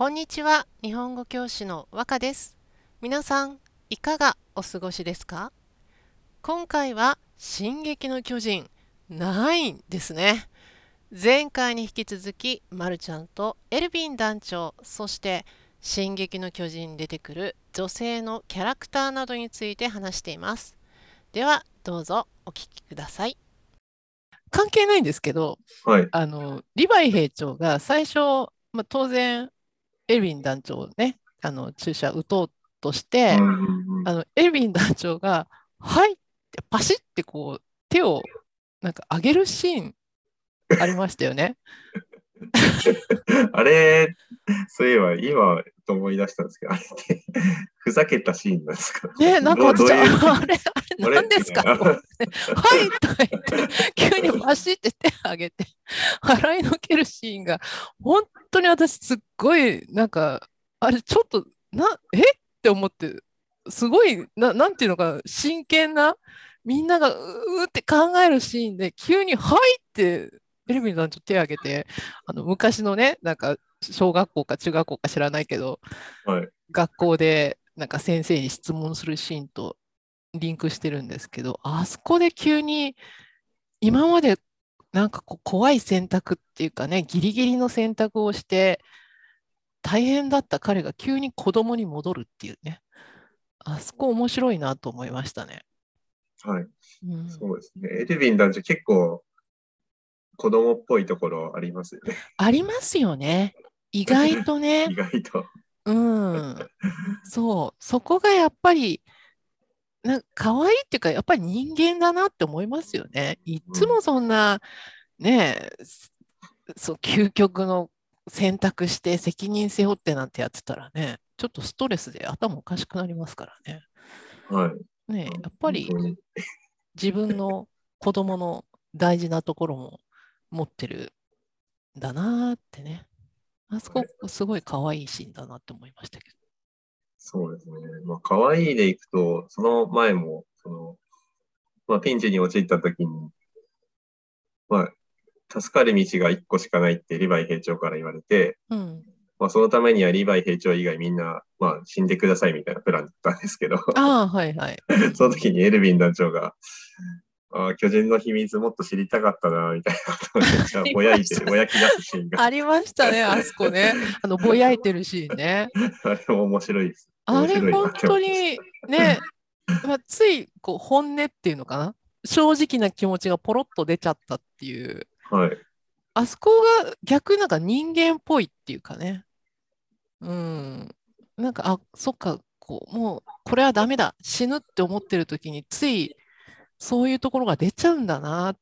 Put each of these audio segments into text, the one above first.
こんにちは、日本語教師の和歌です。皆さん、いかがお過ごしですか？今回は、進撃の巨人9ですね。前回に引き続き、まるちゃんとエルヴィン団長、そして、進撃の巨人に出てくる女性のキャラクターなどについて話しています。では、どうぞお聞きください。関係ないんですけど、はい。あのリヴァイ兵長が最初、まあ、当然エルヴィン団長をねあの注射打とうとして、あのエルヴィン団長が「はい!」ってパシッてこう手をなんか上げるシーンありましたよね。あれ、そういえば今と思い出したんですけど、あれってふざけたシーンなんですか？ねなんか私あれあれ何ですか？はい!」とか言って急にパシッて手を上げて払いのけるシーンが本当に私すっごいなんかあれちょっとなえ？って思ってすごいななんていうのか真剣なみんながうーって考えるシーンで急に「はい!」ってエルヴィン団長手を挙げてあの昔のねなんか小学校か中学校か知らないけどはい。学校でなんか先生に質問するシーンとリンクしてるんですけどあそこで急に今までなんかこう怖い選択っていうかねギリギリの選択をして大変だった彼が急に子供に戻るっていうねあそこ面白いなと思いましたね。はい。うんそうですね。エルヴィン団長結構子供っぽいところありますよね。ありますよね。意外とね 意。外と。うん、そう、そこがやっぱり、なんか可愛いっていうか、やっぱり人間だなって思いますよね。いつもそんな、ねえ、すそう、究極の選択して責任背負ってなんてやってたらね、ちょっとストレスで頭おかしくなりますからね。はい。ねえ、やっぱり自分の子供の大事なところも持ってるんだなってね。あそこ、すごい可愛いシーンだなって思いましたけど。そうですね。まあ、可愛いでいくと、その前も、その、まあ、ピンチに陥った時に、まあ、助かる道が一個しかないってリヴァイ兵長から言われて、うん。まあ、そのためにはリヴァイ兵長以外みんな、まあ、死んでくださいみたいなプランだったんですけど、ああ、はいはい。その時にエルヴィン団長が、ああ、巨人の秘密もっと知りたかったな、みたいなこと ぼやいて、ぼやき出すシーンが、ありましたね、あそこね。あの、ぼやいてるシーンね。あれも面白いです。あれ、本当にね、まあ、ついこう本音っていうのかな？正直な気持ちがポロッと出ちゃったっていう。すはい。あそこが逆になんか人間っぽいっていうかね。うん。なんか、あ、そっか、こう、もう、これはダメだ、死ぬって思ってる時に、つい、そういうところが出ちゃうんだな、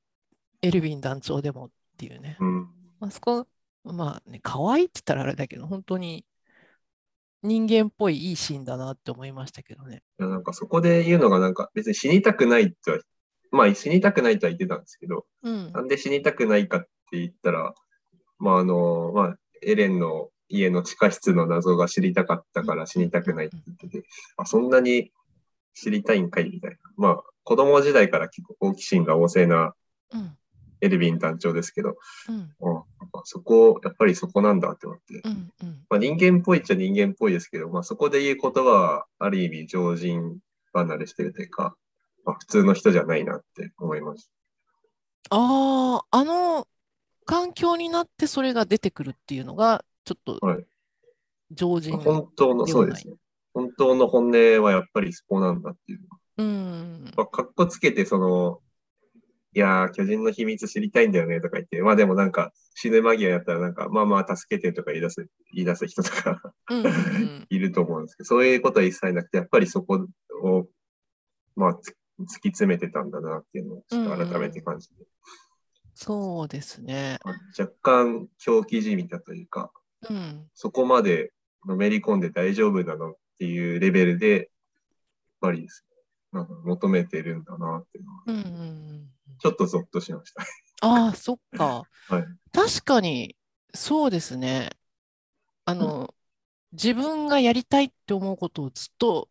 エルヴィン団長でもっていうね。うん。あそこ、まあね、可愛いって言ったらあれだけど、本当に人間っぽいいいシーンだなって思いましたけどね。いやなんかそこで言うのがなんか別に死にたくないっては、まあ死にたくないとは言ってたんですけど、うんな。んで死にたくないかって言ったら、まああの、まあエレンの家の地下室の謎が知りたかったから死にたくないって言ってて、あ、そんなに知りたいんかいみたいな。まあ子供時代から結構好奇心が旺盛なうん。エルヴィン団長ですけど、うん。そこ、やっぱりそこなんだって思って。うん。うん。まあ、人間っぽいっちゃ人間っぽいですけど、まあ、そこで言う言葉はある意味常人離れしてるというか、まあ、普通の人じゃないなって思います。ああ、あの環境になってそれが出てくるっていうのが、ちょっとはい常人。本当の、そうですね。本当の本音はやっぱりそこなんだっていう。うん。まあ、かっこつけて、その、いやー、巨人の秘密知りたいんだよねとか言って、まあでもなんか死ぬ間際やったらなんか、まあまあ助けてとか言い出す、言い出す人とかうん。うん。いると思うんですけど、そういうことは一切なくて、やっぱりそこを、まあ、つ突き詰めてたんだなっていうのを、ちょっと改めて感じて、そうですね。まあ若干狂気じみたというか、うん。そこまでのめり込んで大丈夫なのっていうレベルで、やっぱりなんか求めてるんだなっていうのは、うん。うん。ちょっとゾッとしました。ああ、そっか。はい。確かに、そうですね。あの、自分がやりたいって思うことをずっと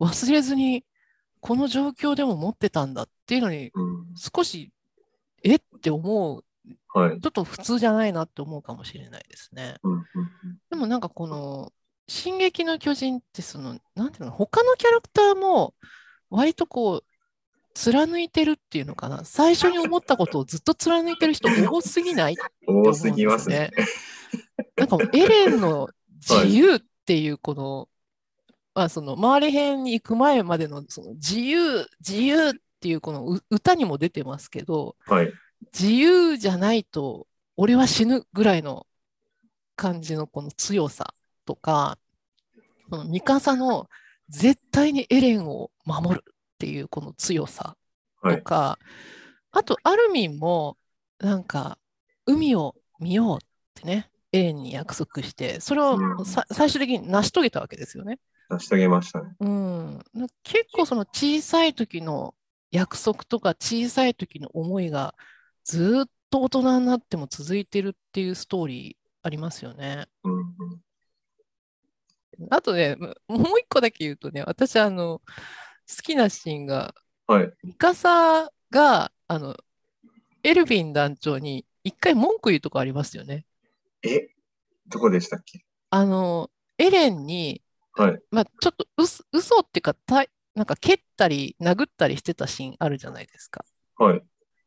忘れずに、この状況でも持ってたんだっていうのに、うん。少し、えって思う、はい。ちょっと普通じゃないなって思うかもしれないですね。うん。うんでもなんかこの「進撃の巨人」ってそのなんていうの他のキャラクターも割とこう貫いてるっていうのかな最初に思ったことをずっと貫いてる人多すぎない？って思うん多ですぎますね。ね。なんかエレンの自由っていうこの、まあその周り辺に行く前までのその自由自由っていうこのう歌にも出てますけどはい。自由じゃないと俺は死ぬぐらいの感じのこの強さとかこのミカサの絶対にエレンを守るっていうこの強さはい。とか、あとアルミンもなんか海を見ようってねエレンに約束してそれをうんさ最終的に成し遂げたわけですよね。成し遂げましたね。うん、な結構その小さい時の約束とか小さい時の思いがずっと大人になっても続いてるっていうストーリーありますよね。うんうん。あとね、ももう一個だけ言うとね、私あの好きなシーンがはい。ミカサがあのエルヴィン団長に一回文句言うとこありますよね。え、どこでしたっけ？あのエレンに、はい。まあ、ちょっとうす嘘っていうかたなんか蹴ったり殴ったりしてたシーンあるじゃないですか。はい。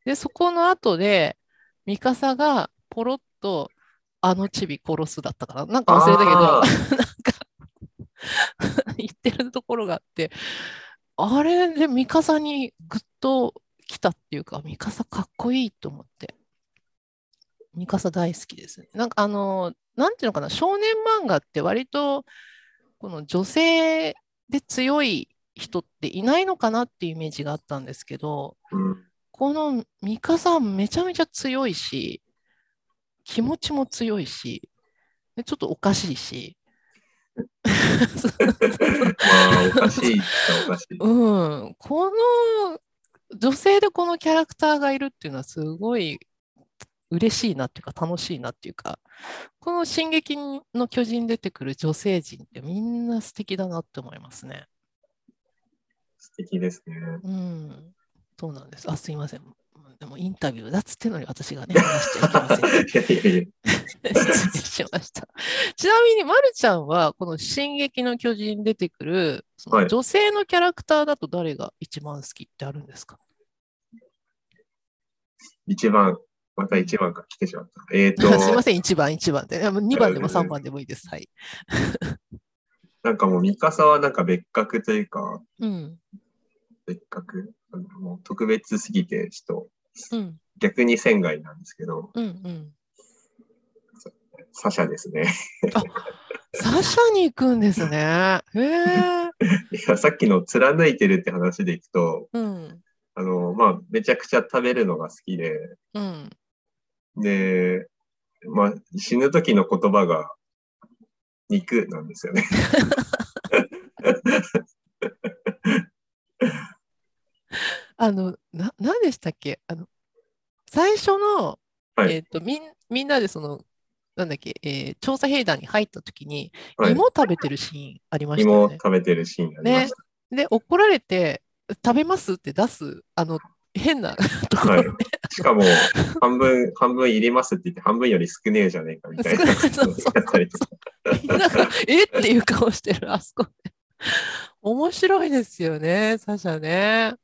で、そこの後で、ミカサがポロッと、あのチビ殺すだったかななんか忘れたけど、あ なんか 言ってるところがあって、あれでミカサにぐっと来たっていうか、ミカサかっこいいと思って。ミカサ大好きですね。なんかあの、なんていうのかな、少年漫画って割と、この女性で強い人っていないのかなっていうイメージがあったんですけど、うん。このミカさんめちゃめちゃ強いし、気持ちも強いし、ちょっとおかしいし。まあ、おかしいおかしい。うん、この女性でこのキャラクターがいるっていうのはすごい嬉しいなっていうか楽しいなっていうか、この「進撃の巨人」に出てくる女性陣ってみんな素敵だなって思いますね。素敵ですね。うん、そうなんです。あ、すいません。でもインタビューだっつってのに私がね、話しちゃいけません。いやいやいや、失礼しました。ちなみに、まるちゃんは、この「進撃の巨人」に出てくる、そのはい女性のキャラクターだと誰が一番好きってあるんですか？一番、また一番から来てしまった。えっ、と、すいません、1番、1番で。2番でも3番でもいいです。はい。なんかもう、ミカサはなんか別格というか、うん。別格、もう特別すぎて、ちょっとうん。逆に仙外なんですけど、うん。うん。サシャですね。サシャに行くんですね。へえ。いや、さっきの貫いてるって話でいくと、うん。あの、まあ、めちゃくちゃ食べるのが好きで、うん。で、まあ、死ぬ時の言葉が肉なんですよね。あの、な、何でしたっけ？あの、最初の、はいえっと、みん、みんなでその、なんだっけ、えー調査兵団に入った時に、はい。芋食べてるシーンありましたよ芋ね。食べてるシーンありました。で、怒られて、食べますって出す、あの、変な ところね。しかも、半分、半分いりますって言って、半分より少ねえじゃねえかみたいな。少なんなが、えっていう顔してる、あそこで。面白いですよね、サシャね。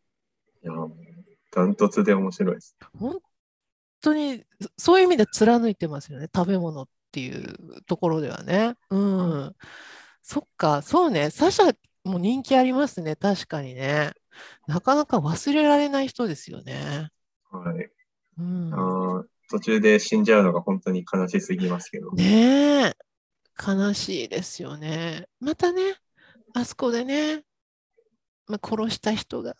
いや、ダントツで面白いです。本当に、そういう意味で貫いてますよね、食べ物っていうところではね。うん。そっか、そうね、サシャも人気ありますね、確かにね。なかなか忘れられない人ですよね。はい。うん。あー途中で死んじゃうのが本当に悲しすぎますけど。ねえ、悲しいですよね。またね、あそこでね、まあ、殺した人が、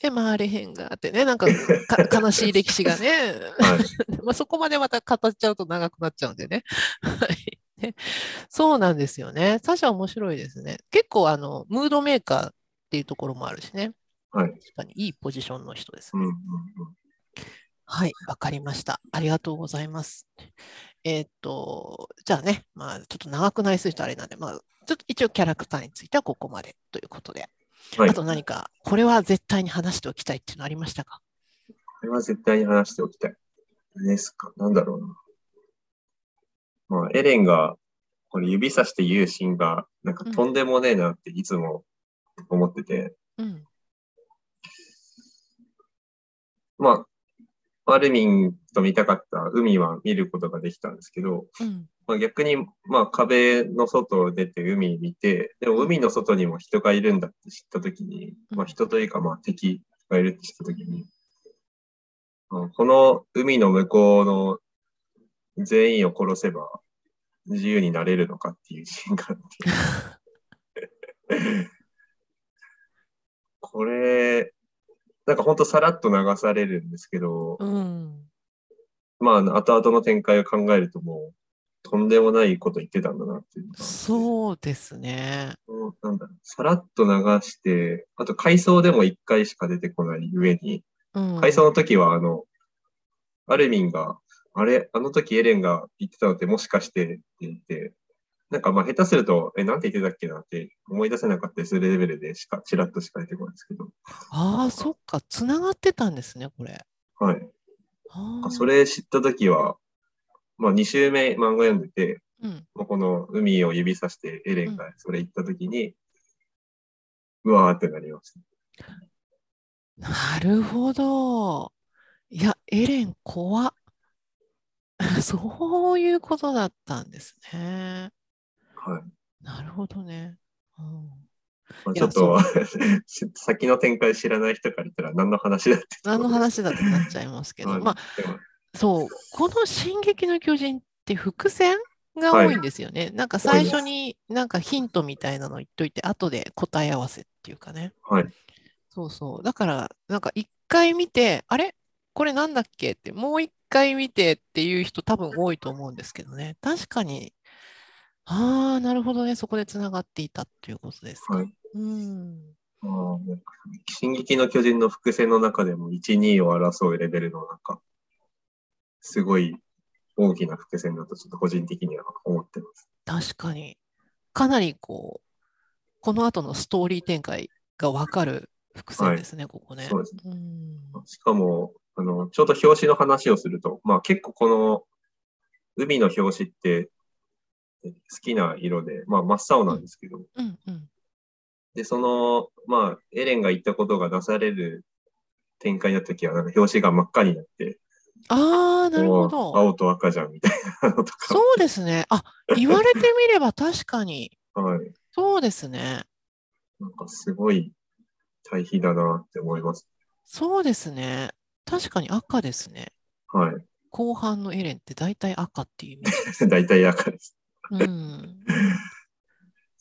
で、回れへんがあってね、なんかか 悲しい歴史がね、はい。まあそこまでまた語っちゃうと長くなっちゃうんでね。はいねそうなんですよね。サシャ面白いですね。結構あの、ムードメーカーっていうところもあるしね。はい。確かにいいポジションの人ですね。うんうんうん。はい、わかりました。ありがとうございます。えーっと、じゃあね、まあ、ちょっと長くなりすぎたあれなんで、まあ、ちょっと一応キャラクターについてはここまでということで、はい。あと何か、これは絶対に話しておきたいっていうのありましたか？これは絶対に話しておきたい。何ですか？なんだろうな。まあ、エレンがこれ指さして言うシーンが、なんかとんでもねえなっていつも思ってて、うん。まあ、アルミンと見たかった海は見ることができたんですけど、うん。まあ、逆に、まあ、壁の外を出て海見て、でも海の外にも人がいるんだって知ったときに、うん。まあ、人というか、まあ、敵がいるって知ったときに、あこの海の向こうの全員を殺せば自由になれるのかっていうシーンがあって、これ、なんかほんとさらっと流されるんですけど、うん。まあ、後々の展開を考えるともう、とんでもないこと言ってたんだなっていう。そうですね。なんださらっと流して、あと回想でも一回しか出てこない上に、うん。回想の時はあの、アルミンが、あれ、あの時エレンが言ってたのってもしかしてって言って、なんかまあ下手すると、え、なんて言ってたっけなって思い出せなかったりするレベルでしか、ちらっとしか出てこないんですけど、ああ、そっか。つながってたんですね、これ。はい。あーそれ知った時は、まあ2週目漫画読んでて、うん。まあこの海を指さしてエレンがそれ言った時に、うわーってなりました。なるほど。いや、エレン怖っ。そういうことだったんですね。はい。なるほどね。うんまあ、ちょっと 先の展開知らない人から言ったら何の話だって。何の話だってなっちゃいますけど、はいまあ、そう、この「進撃の巨人」って伏線が多いんですよね。なんか最初になんかヒントみたいなの言っといて、後で答え合わせっていうかね。はい。そうそう。だから、なんか一回見て、あれ？これなんだっけ？って、もう一回見てっていう人多分多いと思うんですけどね。確かに、ああ、なるほどね。そこでつながっていたっていうことですか。はい。うん。あーなんか進撃の巨人の伏線の中でも1、2を争うレベルのなんか、すごい大きな伏線だとちょっと個人的には思ってます。確かに。かなりこう、この後のストーリー展開がわかる伏線ですね、ここね。そうですね。うん。しかも、あの、ちょうど表紙の話をすると、まあ結構この海の表紙って好きな色で、まあ真っ青なんですけど、うんうん。で、その、まあ、エレンが言ったことが出される展開の時は、なんか表紙が真っ赤になって、ああ、なるほど。青と赤じゃんみたいなのとか。そうですね。あ、言われてみれば確かに。はい。そうですね。なんかすごい対比だなって思います。そうですね。確かに赤ですね。はい。後半のエレンって大体赤っていうイメージです。大体赤です。うん。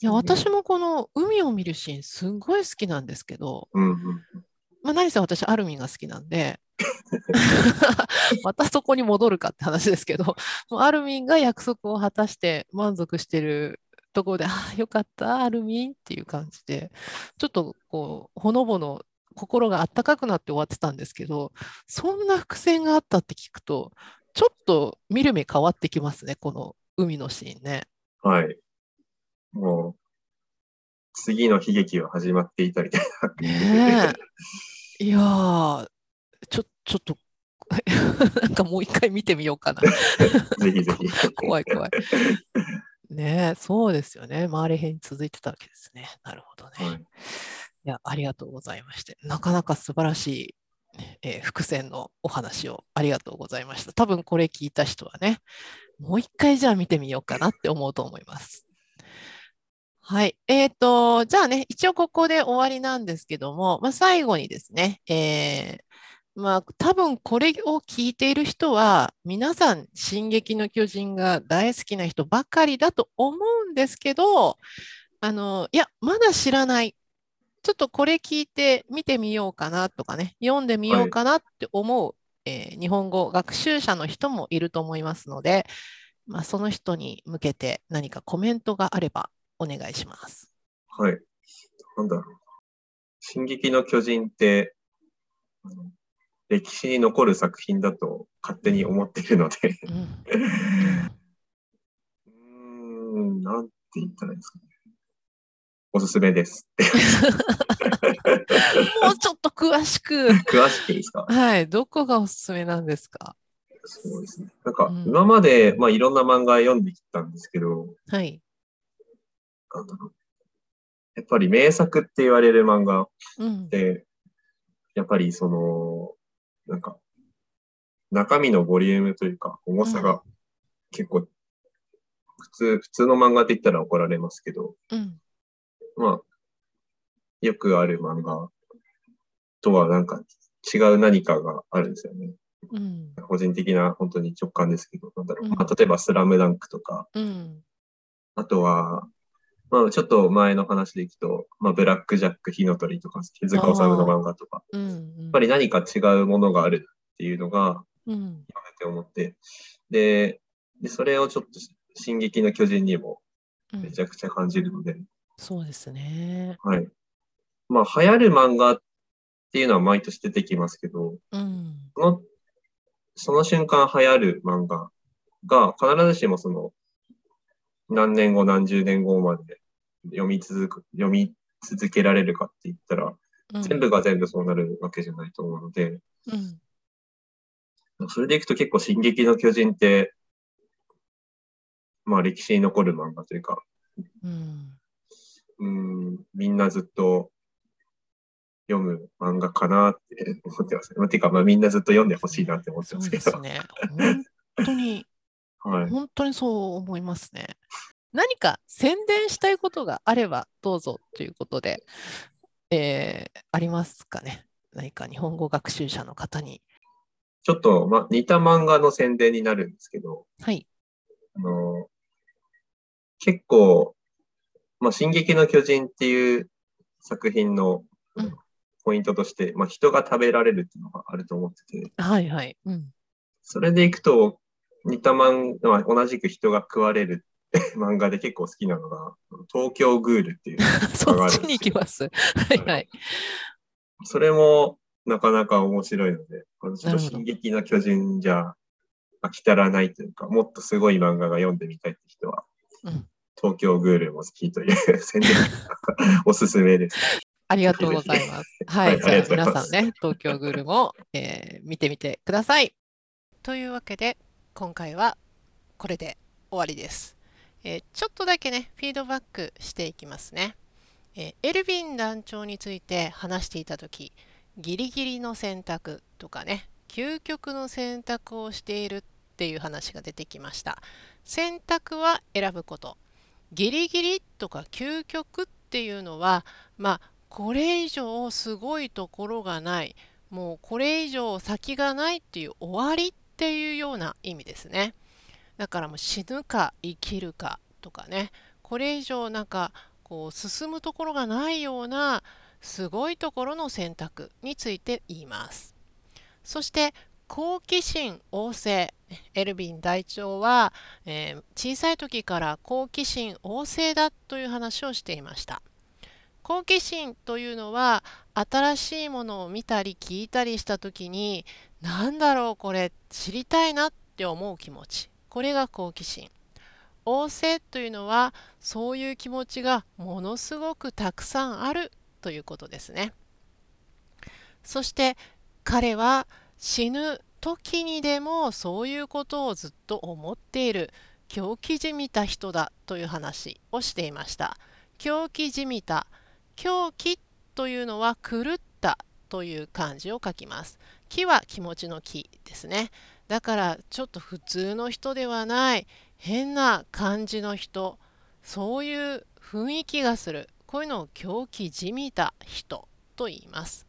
いや、私もこの海を見るシーンすごい好きなんですけど、うんうん。まあ、何せ私アルミンが好きなんで、またそこに戻るかって話ですけど、アルミンが約束を果たして満足してるところで、ああ、よかった、アルミンっていう感じで、ちょっとこう、ほのぼの心があったかくなって終わってたんですけど、そんな伏線があったって聞くと、ちょっと見る目変わってきますね、この海のシーンね。はい。もう、次の悲劇は始まっていたみたいな。ねえ。いやー、ちょ、ちょっと、なんかもう一回見てみようかな。ぜひぜひ。怖い怖い。ねえ、そうですよね。周り辺に続いてたわけですね。なるほどね。はいいや、ありがとうございまして。なかなか素晴らしい、えー伏線のお話をありがとうございました。多分これ聞いた人はね、もう一回じゃあ見てみようかなって思うと思います。はい。えっ、と、じゃあね、一応ここで終わりなんですけども、まあ、最後にですね、えーまあ、多分これを聞いている人は、皆さん、進撃の巨人が大好きな人ばかりだと思うんですけど、あの、いや、まだ知らない。ちょっとこれ聞いて見てみようかなとかね、読んでみようかなって思う、えー日本語学習者の人もいると思いますので、まあ、その人に向けて何かコメントがあればお願いします。はい。なんだろう。進撃の巨人って、あの歴史に残る作品だと勝手に思っているので、うん うん、なんて言ったらいいですかね。おすすめです。もうちょっと詳しく。詳しくですか？はい、どこがおすすめなんですか？そうですね。なんかうん、今まで、まあ、いろんな漫画読んできたんですけど、はい。なんだろう。やっぱり名作って言われる漫画っうん。て、やっぱりその、なんか、中身のボリュームというか、重さが結構、普通、普通の漫画って言ったら怒られますけど、うん。まあ、よくある漫画とはなんか違う何かがあるんですよね。うん。個人的な本当に直感ですけど、なんだろう。うんまあ、例えばスラムダンクとか、うん。あとは、まあちょっと前の話でいくと、まあブラックジャック、火の鳥とか、手塚治虫の漫画とか、うん。やっぱり何か違うものがあるっていうのが、うん。やめて思って、で、でそれをちょっと進撃の巨人にもうんめちゃくちゃ感じるので、そうですね。はい。まあ流行る漫画っていうのは毎年出てきますけど、うん。その、その瞬間流行る漫画が必ずしもその、何年後何十年後まで読み続く、読み続けられるかって言ったら、うん全部が全部そうなるわけじゃないと思うので、うん。それでいくと結構進撃の巨人って、まあ歴史に残る漫画というか、うん。うん、みんなずっと読む漫画かなって思ってますね。まあていうか、まあみんなずっと読んでほしいなって思ってそうますけど。ですね。本当に、はい。本当にそう思いますね。何か宣伝したいことがあればどうぞということで、えーありますかね。何か日本語学習者の方に。ちょっと、まあ、似た漫画の宣伝になるんですけど、はい。あの、結構、まあ、進撃の巨人っていう作品のうんポイントとして、まあ、人が食べられるっていうのがあると思ってて、はいはい。うん。それでいくと、似た漫画、まあ同じく人が食われる 漫画で結構好きなのが、東京グールっていう 漫画があそっちにるんですよ。行きます。はいはい。それもなかなか面白いので、あのちょっと進撃の巨人じゃ飽き足らないというか、もっとすごい漫画が読んでみたいって人は、うん東京グールも好きという宣伝おすすめです。ありがとうございます。は はいい。じゃあ皆さんね、東京グルも、えー見てみてください。というわけで、今回はこれで終わりです。えーちょっとだけね、フィードバックしていきますね。えーエルヴィン団長について話していたとき、ギリギリの選択とかね、究極の選択をしているっていう話が出てきました。選択は選ぶこと。ギリギリとか究極っていうのは、まあ、これ以上すごいところがない、もうこれ以上先がないっていう終わりっていうような意味ですね。だからもう死ぬか生きるかとかね、これ以上なんかこう進むところがないようなすごいところの選択について言います。そして好奇心旺盛。エルヴィン隊長は、えー小さい時から好奇心旺盛だという話をしていました。好奇心というのは新しいものを見たり聞いたりした時に何だろうこれ知りたいなって思う気持ち。これが好奇心。旺盛というのはそういう気持ちがものすごくたくさんあるということですね。そして彼は死ぬ時にでもそういうことをずっと思っている狂気じみた人だという話をしていました狂気じみた狂気というのは狂ったという漢字を書きます。気は気持ちの気ですね。だからちょっと普通の人ではない変な感じの人、そういう雰囲気がする。こういうのを狂気じみた人と言います。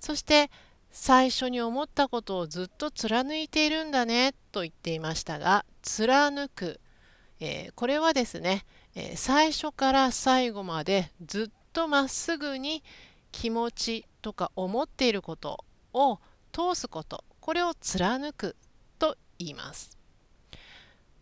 そして最初に思ったことをずっと貫いているんだねと言っていましたが、貫く、えーこれはですね、えー最初から最後までずっとまっすぐに気持ちとか思っていることを通すこと。これを貫くと言います。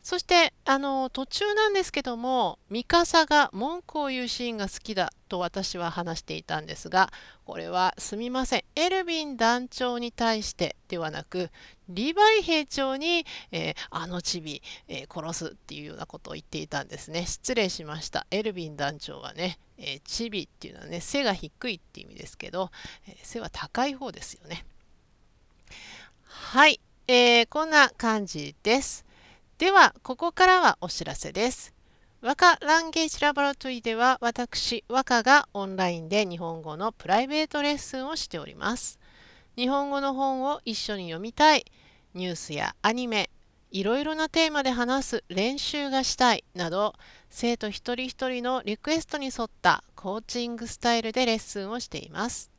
そしてあの途中なんですけどもミカサが文句を言うシーンが好きだと私は話していたんですがこれはすみません。エルヴィン団長に対してではなくリヴァイ兵長に、えーあのチビ、えー殺すっていうようなことを言っていたんですね。失礼しました。エルヴィン団長はね、えーチビっていうのはね背が低いっていう意味ですけど、え背は高い方ですよね。はい、えーこんな感じです。ではここからはお知らせです和歌ランゲージラボラトリーでは私和歌がオンラインで日本語のプライベートレッスンをしております。日本語の本を一緒に読みたい、ニュースやアニメ、いろいろなテーマで話す練習がしたいなど生徒一人一人のリクエストに沿ったコーチングスタイルでレッスンをしています。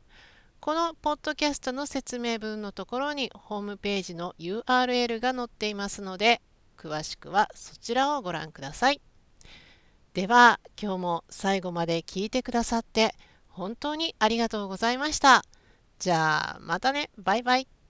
このポッドキャストの説明文のところにホームページの URL が載っていますので詳しくはそちらをご覧ください。では今日も最後まで聞いてくださって本当にありがとうございました。じゃあまたね。バイバイ。